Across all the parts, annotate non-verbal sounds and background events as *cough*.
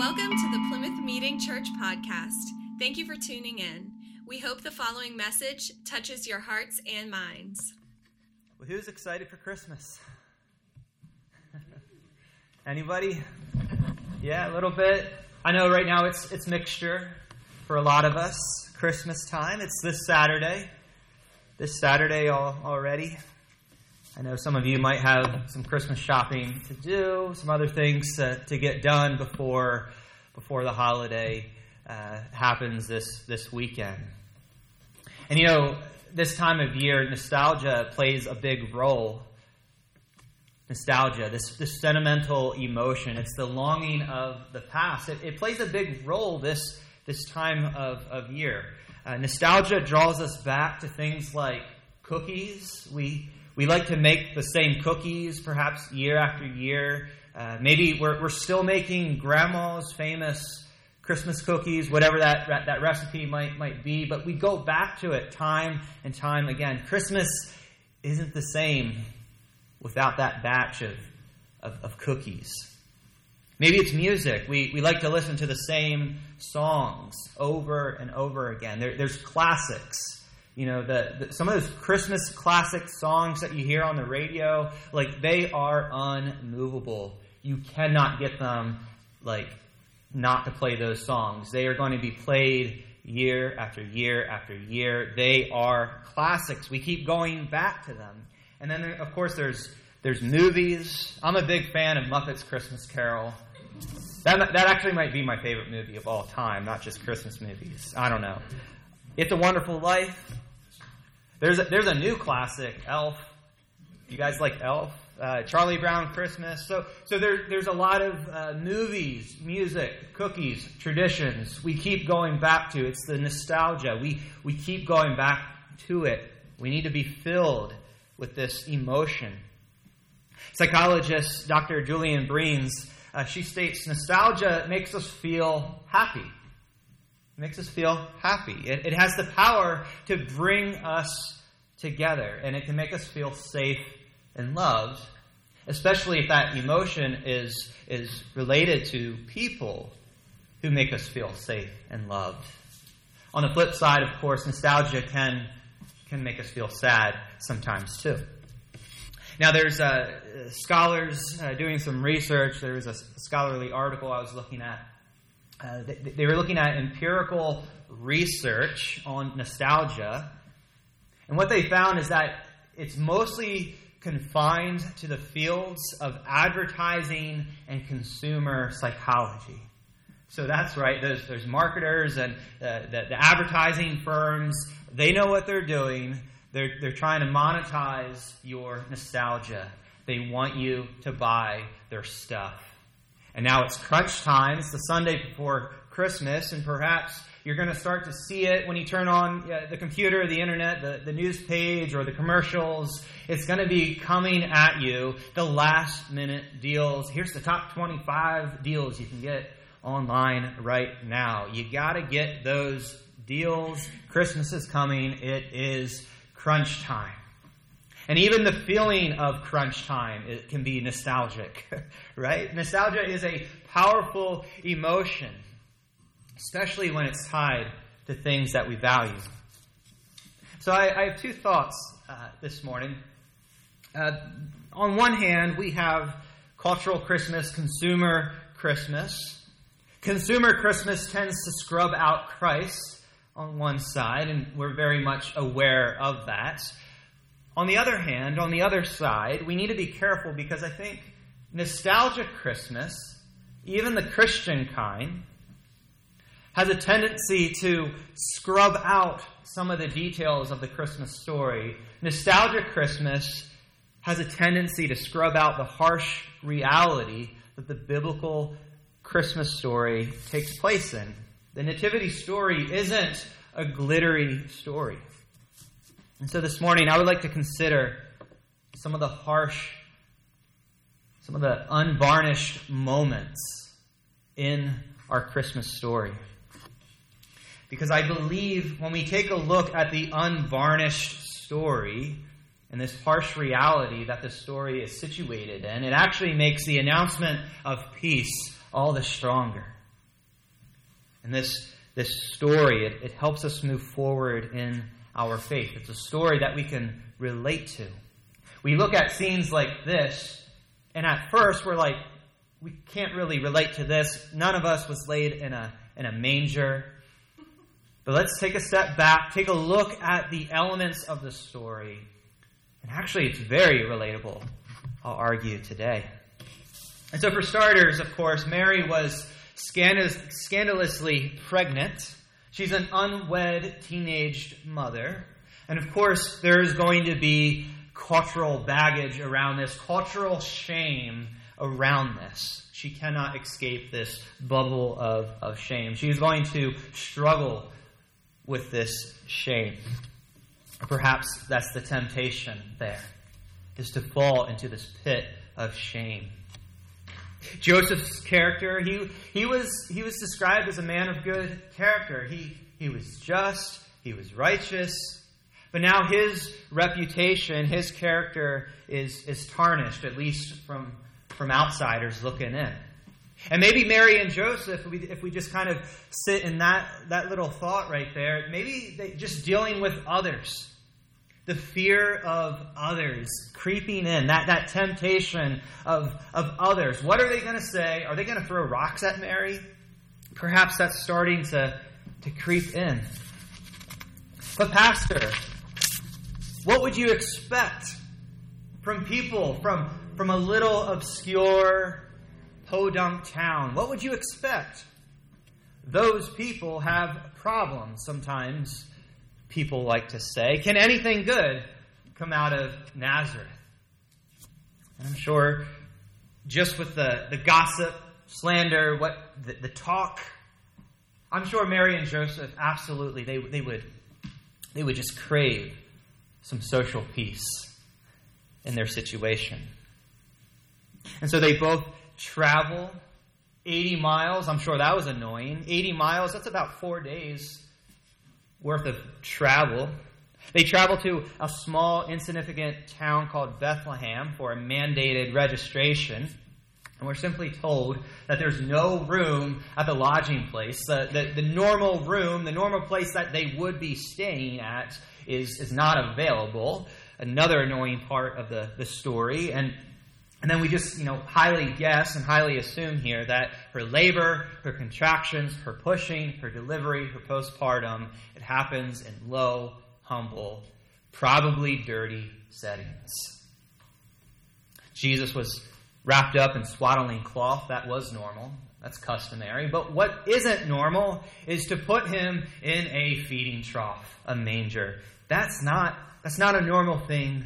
Welcome to the Plymouth Meeting Church podcast. Thank you for tuning in. We hope the following message touches your hearts and minds. Well, who's excited for Christmas? *laughs* Anybody? Yeah, a little bit. I know right now it's it's mixture for a lot of us. Christmas time. It's this Saturday. This Saturday all, already. I know some of you might have some Christmas shopping to do, some other things to get done before before the holiday uh, happens this this weekend. And you know, this time of year, nostalgia plays a big role. Nostalgia, this, this sentimental emotion, it's the longing of the past. It, it plays a big role this, this time of, of year. Uh, nostalgia draws us back to things like cookies. We, we like to make the same cookies, perhaps year after year. Uh, maybe we're, we're still making grandma's famous Christmas cookies, whatever that, that recipe might, might be, but we go back to it time and time again. Christmas isn't the same without that batch of, of, of cookies. Maybe it's music. We, we like to listen to the same songs over and over again. There, there's classics. You know, the, the, some of those Christmas classic songs that you hear on the radio, like they are unmovable. You cannot get them like not to play those songs. They are going to be played year after year after year. They are classics. We keep going back to them. And then, of course, there's there's movies. I'm a big fan of Muppets Christmas Carol. That, that actually might be my favorite movie of all time, not just Christmas movies. I don't know. It's a Wonderful Life. There's a, there's a new classic, Elf. You guys like Elf? uh, Charlie Brown Christmas. So, so there, there's a lot of uh, movies, music, cookies, traditions we keep going back to. It's the nostalgia. We, we keep going back to it. We need to be filled with this emotion. Psychologist Dr. Julian Breens, uh, she states nostalgia makes us feel happy. Makes us feel happy. It, it has the power to bring us together, and it can make us feel safe and loved, especially if that emotion is, is related to people who make us feel safe and loved. On the flip side, of course, nostalgia can, can make us feel sad sometimes too. Now, there's uh, scholars uh, doing some research. There was a scholarly article I was looking at. Uh, they, they were looking at empirical research on nostalgia. And what they found is that it's mostly confined to the fields of advertising and consumer psychology. So that's right, there's, there's marketers and uh, the, the advertising firms, they know what they're doing. They're, they're trying to monetize your nostalgia. They want you to buy their stuff. And now it's crunch time. It's the Sunday before Christmas, and perhaps you're going to start to see it when you turn on uh, the computer, the internet, the, the news page, or the commercials. It's going to be coming at you the last minute deals. Here's the top 25 deals you can get online right now. You got to get those deals. Christmas is coming. It is crunch time. And even the feeling of crunch time it can be nostalgic, *laughs* right? Nostalgia is a powerful emotion especially when it's tied to things that we value. So I, I have two thoughts uh, this morning. Uh, on one hand, we have cultural Christmas, consumer Christmas. Consumer Christmas tends to scrub out Christ on one side, and we're very much aware of that. On the other hand, on the other side, we need to be careful because I think nostalgic Christmas, even the Christian kind, has a tendency to scrub out some of the details of the Christmas story. Nostalgic Christmas has a tendency to scrub out the harsh reality that the biblical Christmas story takes place in. The Nativity story isn't a glittery story. And so this morning, I would like to consider some of the harsh, some of the unvarnished moments in our Christmas story. Because I believe when we take a look at the unvarnished story and this harsh reality that the story is situated in, it actually makes the announcement of peace all the stronger. And this, this story, it, it helps us move forward in our faith. It's a story that we can relate to. We look at scenes like this, and at first we're like, we can't really relate to this. None of us was laid in a, in a manger. But let's take a step back, take a look at the elements of the story. And actually, it's very relatable, I'll argue today. And so, for starters, of course, Mary was scandalously pregnant. She's an unwed teenage mother. And of course, there's going to be cultural baggage around this, cultural shame around this. She cannot escape this bubble of, of shame. She is going to struggle with this shame. Perhaps that's the temptation there, is to fall into this pit of shame. Joseph's character, he, he, was, he was described as a man of good character. He, he was just, he was righteous, but now his reputation, his character is, is tarnished, at least from, from outsiders looking in. And maybe Mary and Joseph, if we, if we just kind of sit in that, that little thought right there, maybe they, just dealing with others the fear of others creeping in, that, that temptation of, of others. What are they going to say? Are they going to throw rocks at Mary? Perhaps that's starting to, to creep in. But, Pastor, what would you expect from people from, from a little obscure podunk town? What would you expect? Those people have problems sometimes people like to say. Can anything good come out of Nazareth? And I'm sure just with the, the gossip, slander, what the, the talk, I'm sure Mary and Joseph absolutely they, they would they would just crave some social peace in their situation. And so they both travel 80 miles. I'm sure that was annoying. 80 miles, that's about four days worth of travel. They travel to a small, insignificant town called Bethlehem for a mandated registration. And we're simply told that there's no room at the lodging place. The, the, the, normal room, the normal place that they would be staying at, is, is not available. Another annoying part of the, the story. And and then we just, you know, highly guess and highly assume here that her labor, her contractions, her pushing, her delivery, her postpartum, it happens in low, humble, probably dirty settings. Jesus was wrapped up in swaddling cloth. That was normal. That's customary. But what isn't normal is to put him in a feeding trough, a manger. That's not, that's not a normal thing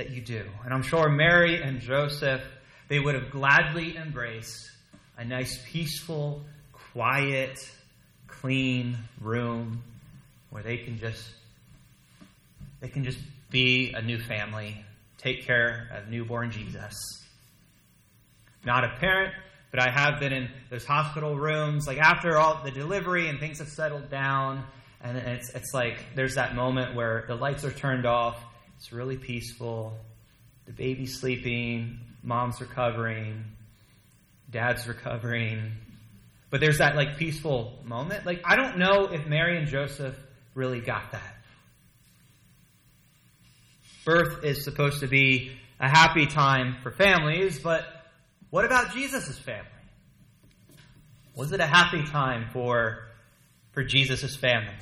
that you do. And I'm sure Mary and Joseph, they would have gladly embraced a nice, peaceful, quiet, clean room where they can just they can just be a new family, take care of newborn Jesus. Not a parent, but I have been in those hospital rooms, like after all the delivery and things have settled down, and it's it's like there's that moment where the lights are turned off it's really peaceful. The baby's sleeping, mom's recovering, dad's recovering. But there's that like peaceful moment. Like I don't know if Mary and Joseph really got that. Birth is supposed to be a happy time for families, but what about Jesus' family? Was it a happy time for, for Jesus' family?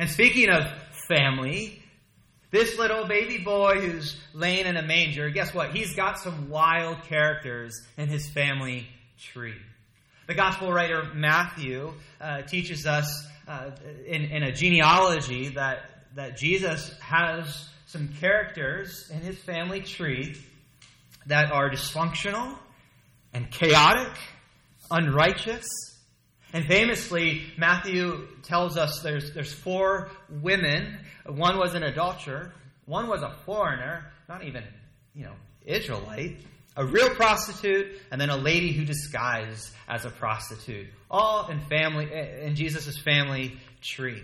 And speaking of family, this little baby boy who's laying in a manger, guess what? He's got some wild characters in his family tree. The gospel writer Matthew uh, teaches us uh, in, in a genealogy that, that Jesus has some characters in his family tree that are dysfunctional and chaotic, unrighteous, and famously, Matthew tells us there's, there's four women. One was an adulterer, one was a foreigner, not even, you know, Israelite, a real prostitute, and then a lady who disguised as a prostitute. All in family in Jesus' family tree.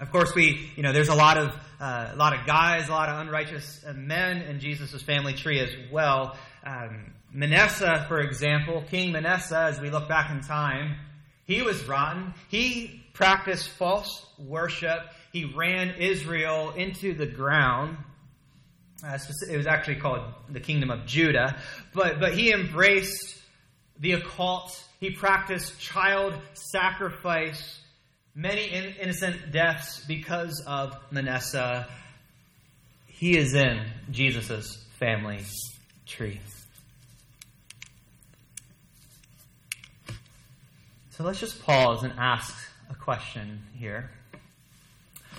Of course, we, you know, there's a lot of, uh, a lot of guys, a lot of unrighteous men in Jesus' family tree as well. Um, Manasseh, for example, King Manasseh, as we look back in time, He was rotten. He practiced false worship. He ran Israel into the ground. Uh, it was actually called the kingdom of Judah. But, but he embraced the occult. He practiced child sacrifice, many in, innocent deaths because of Manasseh. He is in Jesus' family tree. So let's just pause and ask a question here.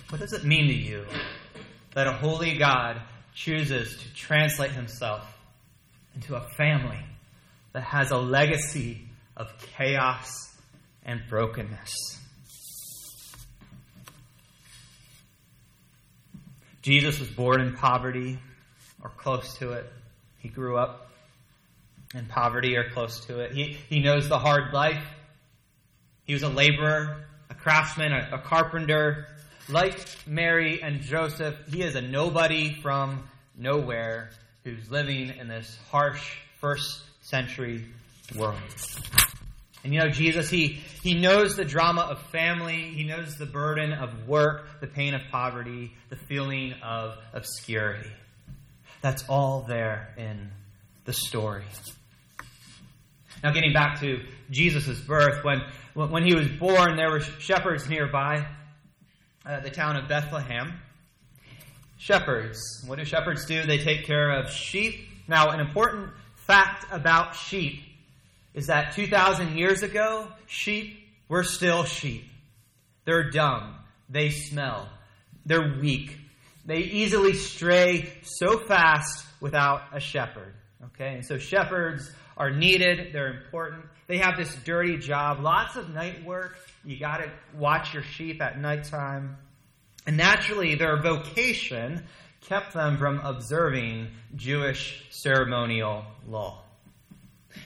What does it mean to you that a holy God chooses to translate himself into a family that has a legacy of chaos and brokenness? Jesus was born in poverty or close to it. He grew up in poverty or close to it. He, he knows the hard life. He was a laborer, a craftsman, a, a carpenter. Like Mary and Joseph, he is a nobody from nowhere who's living in this harsh first century world. And you know, Jesus, he, he knows the drama of family, he knows the burden of work, the pain of poverty, the feeling of obscurity. That's all there in the story. Now, getting back to Jesus' birth, when, when he was born, there were shepherds nearby, uh, the town of Bethlehem. Shepherds. What do shepherds do? They take care of sheep. Now, an important fact about sheep is that 2,000 years ago, sheep were still sheep. They're dumb. They smell. They're weak. They easily stray so fast without a shepherd. Okay, and so shepherds are needed, they're important. They have this dirty job, lots of night work. You got to watch your sheep at nighttime. And naturally, their vocation kept them from observing Jewish ceremonial law.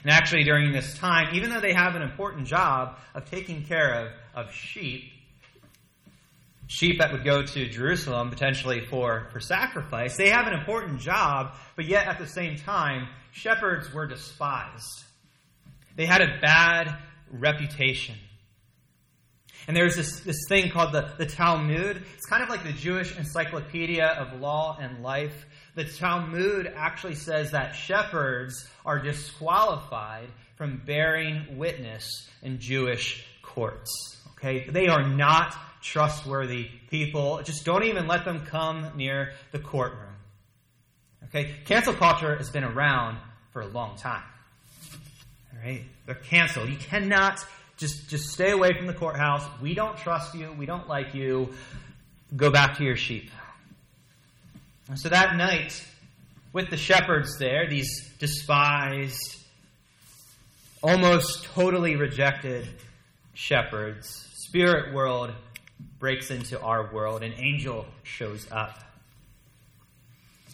And actually, during this time, even though they have an important job of taking care of, of sheep, sheep that would go to Jerusalem potentially for, for sacrifice, they have an important job, but yet at the same time, shepherds were despised. They had a bad reputation. And there's this, this thing called the, the Talmud. It's kind of like the Jewish encyclopedia of law and life. The Talmud actually says that shepherds are disqualified from bearing witness in Jewish courts. Okay? They are not trustworthy people. Just don't even let them come near the courtroom. Okay? Cancel culture has been around for a long time. All right? They're canceled. You cannot just, just stay away from the courthouse. We don't trust you. We don't like you. Go back to your sheep. And so that night, with the shepherds there, these despised, almost totally rejected shepherds, spirit world breaks into our world. An angel shows up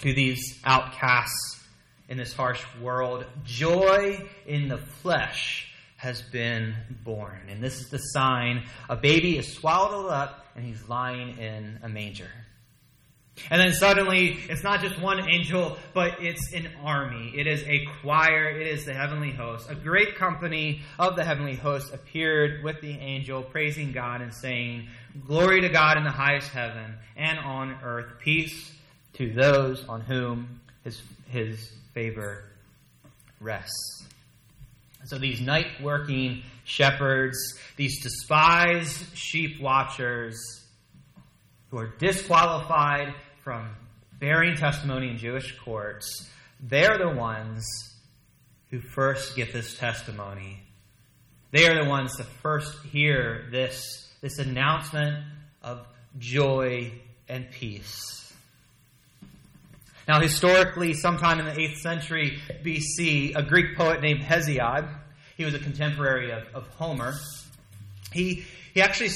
to these outcasts in this harsh world. Joy in the flesh has been born. And this is the sign a baby is swallowed up and he's lying in a manger. And then suddenly, it's not just one angel, but it's an army. It is a choir. It is the heavenly host. A great company of the heavenly host appeared with the angel, praising God and saying, Glory to God in the highest heaven, and on earth, peace to those on whom his, his favor rests. So these night working shepherds, these despised sheep watchers who are disqualified from bearing testimony in Jewish courts, they're the ones who first get this testimony. They are the ones to first hear this, this announcement of joy and peace. Now, historically, sometime in the 8th century BC, a Greek poet named Hesiod, he was a contemporary of, of Homer, he, he actually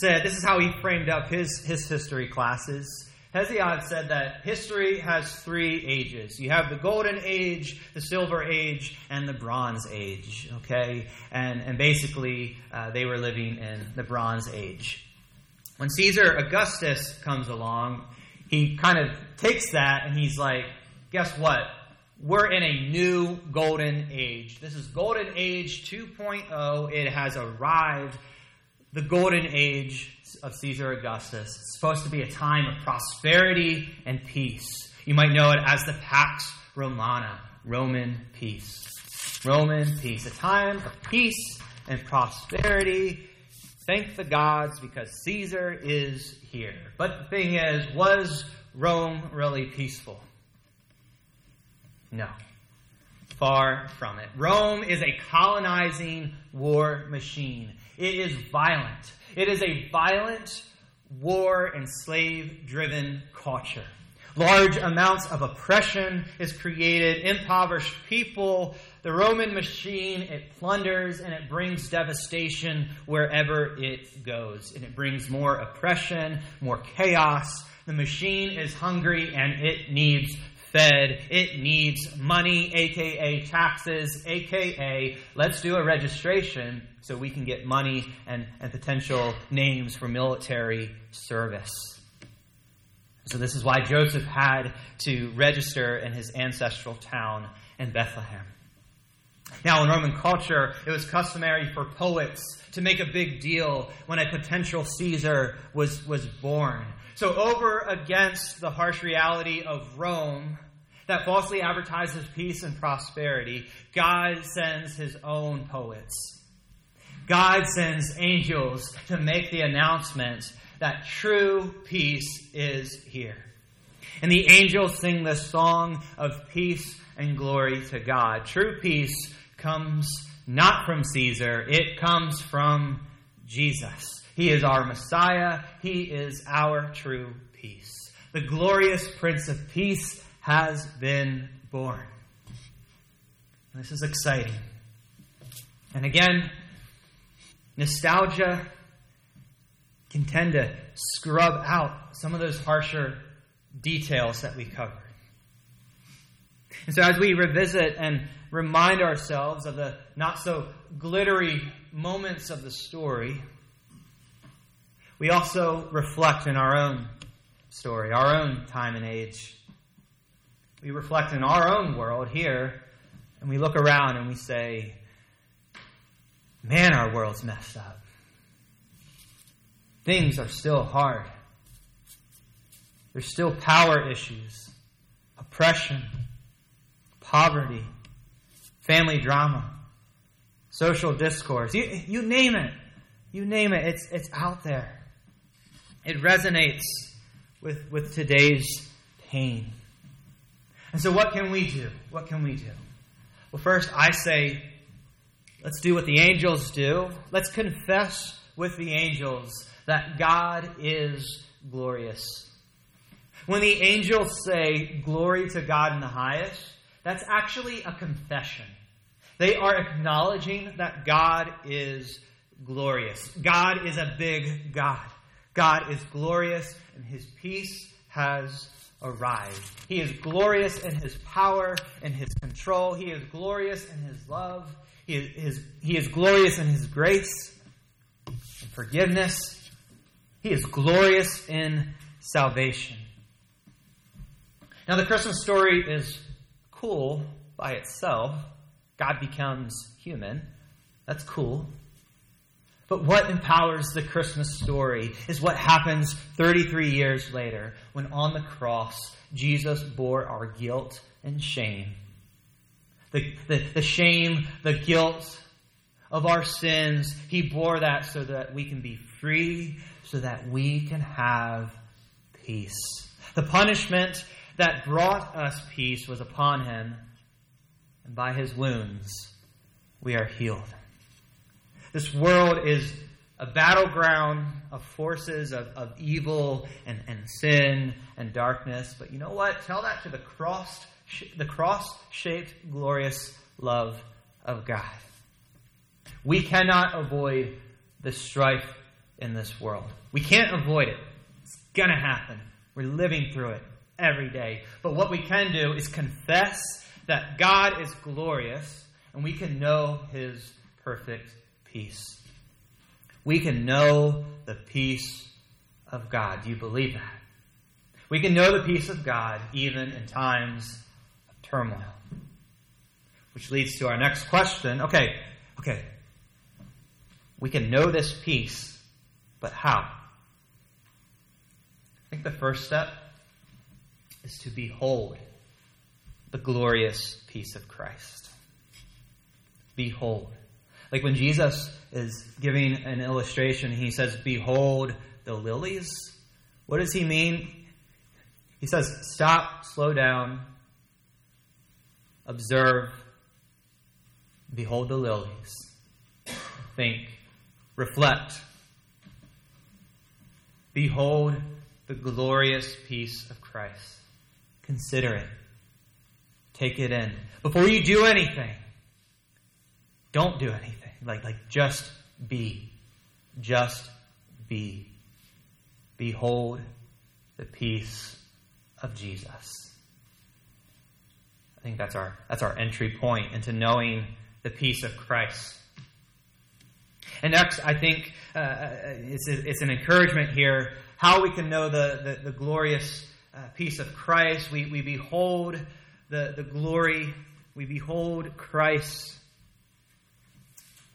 said, this is how he framed up his, his history classes. Hesiod said that history has three ages. You have the golden age, the silver age, and the bronze age. Okay? And, and basically, uh, they were living in the bronze age. When Caesar Augustus comes along, he kind of takes that and he's like, guess what? we're in a new golden age. This is golden age 2.0. It has arrived. The golden age of Caesar Augustus. It's supposed to be a time of prosperity and peace. You might know it as the Pax Romana, Roman peace. Roman peace. A time of peace and prosperity. Thank the gods because Caesar is here. But the thing is, was Rome really peaceful? No. Far from it. Rome is a colonizing war machine. It is violent. It is a violent, war and slave driven culture. Large amounts of oppression is created, impoverished people. The Roman machine, it plunders and it brings devastation wherever it goes. And it brings more oppression, more chaos. The machine is hungry and it needs fed. It needs money, aka taxes, aka let's do a registration so we can get money and, and potential names for military service. So, this is why Joseph had to register in his ancestral town in Bethlehem. Now, in Roman culture, it was customary for poets to make a big deal when a potential Caesar was, was born. So, over against the harsh reality of Rome that falsely advertises peace and prosperity, God sends his own poets. God sends angels to make the announcement that true peace is here. And the angels sing the song of peace and glory to God. True peace comes not from Caesar, it comes from Jesus. He is our Messiah. He is our true peace. The glorious Prince of Peace has been born. This is exciting. And again, nostalgia can tend to scrub out some of those harsher details that we covered. And so, as we revisit and remind ourselves of the not so glittery moments of the story, we also reflect in our own story, our own time and age. We reflect in our own world here, and we look around and we say, man, our world's messed up. Things are still hard. There's still power issues, oppression, poverty, family drama, social discourse. You, you name it. You name it. It's, it's out there. It resonates with, with today's pain. And so, what can we do? What can we do? Well, first, I say, let's do what the angels do. Let's confess with the angels that God is glorious. When the angels say, Glory to God in the highest, that's actually a confession. They are acknowledging that God is glorious. God is a big God. God is glorious, and his peace has arrived. He is glorious in his power and his control. He is glorious in his love. He is, his, he is glorious in his grace and forgiveness. He is glorious in salvation. Now, the Christmas story is cool by itself. God becomes human. That's cool. But what empowers the Christmas story is what happens 33 years later when on the cross Jesus bore our guilt and shame. The, the, the shame, the guilt of our sins, He bore that so that we can be free, so that we can have peace. The punishment that brought us peace was upon Him, and by His wounds we are healed. This world is a battleground of forces of, of evil and, and sin and darkness. But you know what? Tell that to the cross, the cross-shaped, glorious love of God. We cannot avoid the strife in this world. We can't avoid it. It's going to happen. We're living through it every day. But what we can do is confess that God is glorious and we can know his perfect peace. We can know the peace of God. Do you believe that? We can know the peace of God even in times of turmoil. Which leads to our next question. Okay, okay. We can know this peace, but how? I think the first step is to behold the glorious peace of Christ. Behold. Like when Jesus is giving an illustration, he says, Behold the lilies. What does he mean? He says, Stop, slow down, observe, behold the lilies, think, reflect. Behold the glorious peace of Christ. Consider it. Take it in. Before you do anything, don't do anything. Like, like just be. Just be. Behold the peace of Jesus. I think that's our that's our entry point into knowing the peace of Christ. And next, I think uh, uh it's, it's an encouragement here how we can know the, the, the glorious uh, peace of Christ. We, we behold the, the glory, we behold Christ.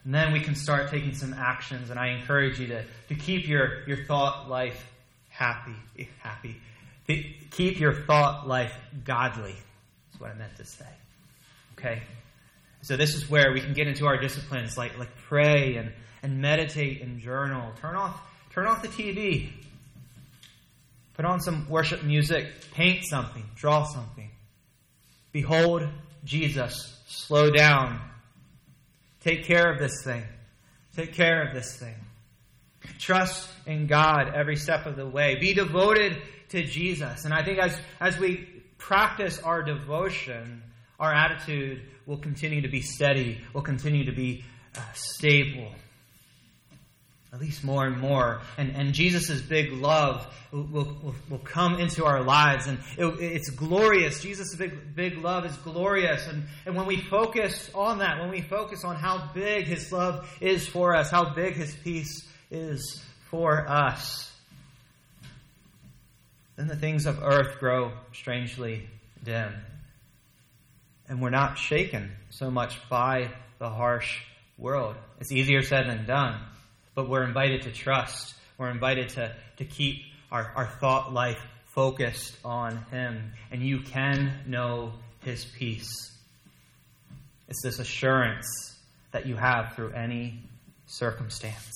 And then we can start taking some actions. And I encourage you to, to keep your, your thought life happy. *laughs* Happy. Keep your thought life godly. That's what I meant to say. Okay? So this is where we can get into our disciplines like, like pray and, and meditate and journal. Turn off, turn off the TV. Put on some worship music. Paint something. Draw something. Behold Jesus. Slow down. Take care of this thing. Take care of this thing. Trust in God every step of the way. Be devoted to Jesus. And I think as, as we practice our devotion, our attitude will continue to be steady, will continue to be uh, stable. At least more and more. And, and Jesus' big love will, will, will come into our lives. And it, it's glorious. Jesus' big, big love is glorious. And, and when we focus on that, when we focus on how big his love is for us, how big his peace is for us, then the things of earth grow strangely dim. And we're not shaken so much by the harsh world. It's easier said than done, but we're invited to trust. We're invited to, to keep our, our thought life focused on Him. And you can know His peace. It's this assurance that you have through any circumstance.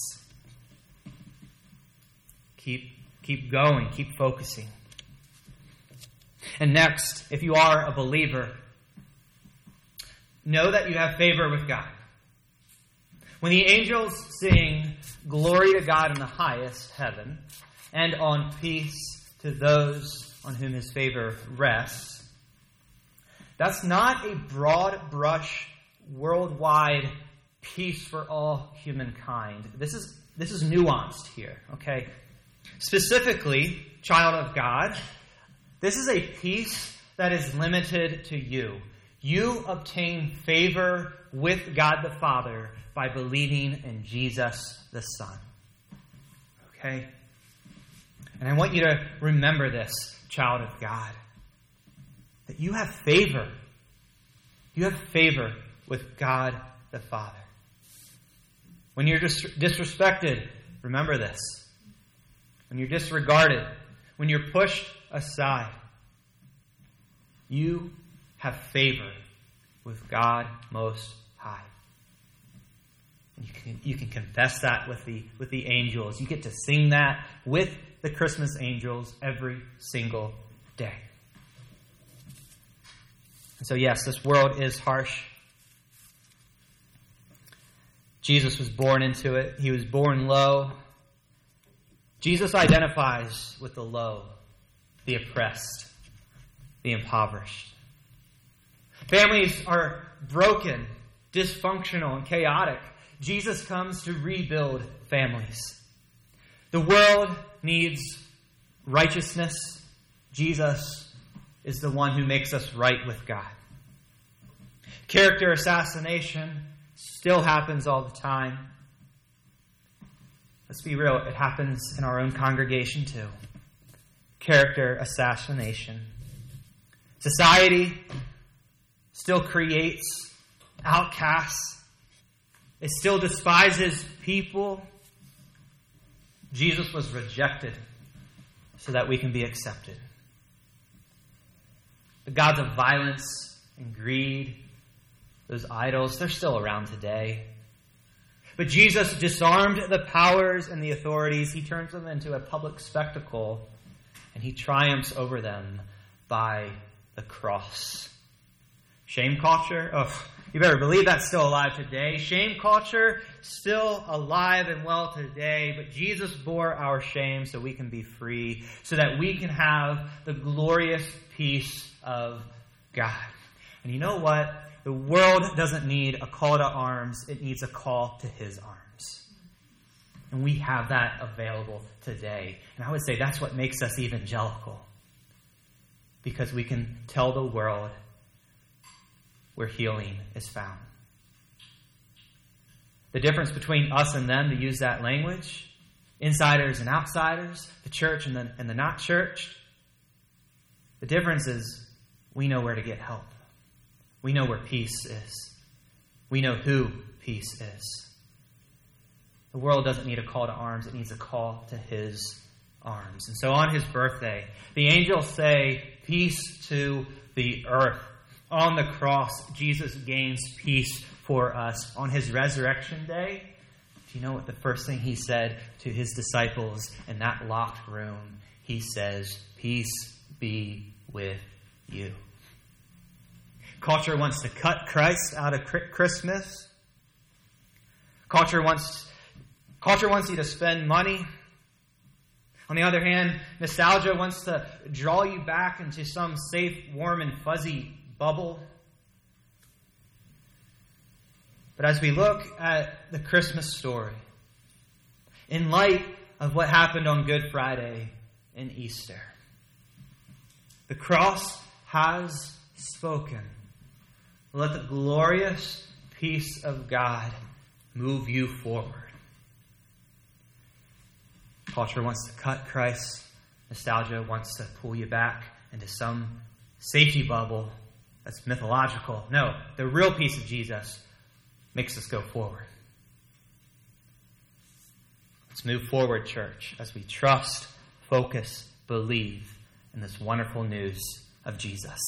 Keep, keep going, keep focusing. And next, if you are a believer, know that you have favor with God. When the angels sing, Glory to God in the highest heaven, and on peace to those on whom his favor rests, that's not a broad brush, worldwide peace for all humankind. This is, this is nuanced here, okay? Specifically, child of God, this is a peace that is limited to you. You obtain favor with God the Father by believing in Jesus the Son. Okay? And I want you to remember this, child of God, that you have favor. You have favor with God the Father. When you're dis- disrespected, remember this. When you're disregarded, when you're pushed aside. You have favor with God Most High. You can, you can confess that with the, with the angels. You get to sing that with the Christmas angels every single day. And so, yes, this world is harsh. Jesus was born into it, he was born low. Jesus identifies with the low the oppressed, the impoverished. Families are broken, dysfunctional, and chaotic. Jesus comes to rebuild families. The world needs righteousness. Jesus is the one who makes us right with God. Character assassination still happens all the time. Let's be real, it happens in our own congregation too character assassination. Society still creates outcasts. It still despises people. Jesus was rejected so that we can be accepted. The gods of violence and greed, those idols, they're still around today. But Jesus disarmed the powers and the authorities. He turns them into a public spectacle, and he triumphs over them by the cross. Shame culture? Oh, you better believe that's still alive today. Shame culture, still alive and well today, but Jesus bore our shame so we can be free, so that we can have the glorious peace of God. And you know what? The world doesn't need a call to arms, it needs a call to his arms. And we have that available today. And I would say that's what makes us evangelical. Because we can tell the world where healing is found. The difference between us and them, to use that language, insiders and outsiders, the church and the, and the not church, the difference is we know where to get help. We know where peace is. We know who peace is. The world doesn't need a call to arms, it needs a call to his arms. And so on his birthday, the angels say, Peace to the earth. On the cross, Jesus gains peace for us. On his resurrection day, do you know what the first thing he said to his disciples in that locked room? He says, Peace be with you. Culture wants to cut Christ out of Christmas. Culture wants, culture wants you to spend money. On the other hand, nostalgia wants to draw you back into some safe, warm, and fuzzy bubble. But as we look at the Christmas story, in light of what happened on Good Friday and Easter, the cross has spoken. Let the glorious peace of God move you forward. Culture wants to cut Christ. Nostalgia wants to pull you back into some safety bubble that's mythological. No, the real peace of Jesus makes us go forward. Let's move forward, church, as we trust, focus, believe in this wonderful news of Jesus.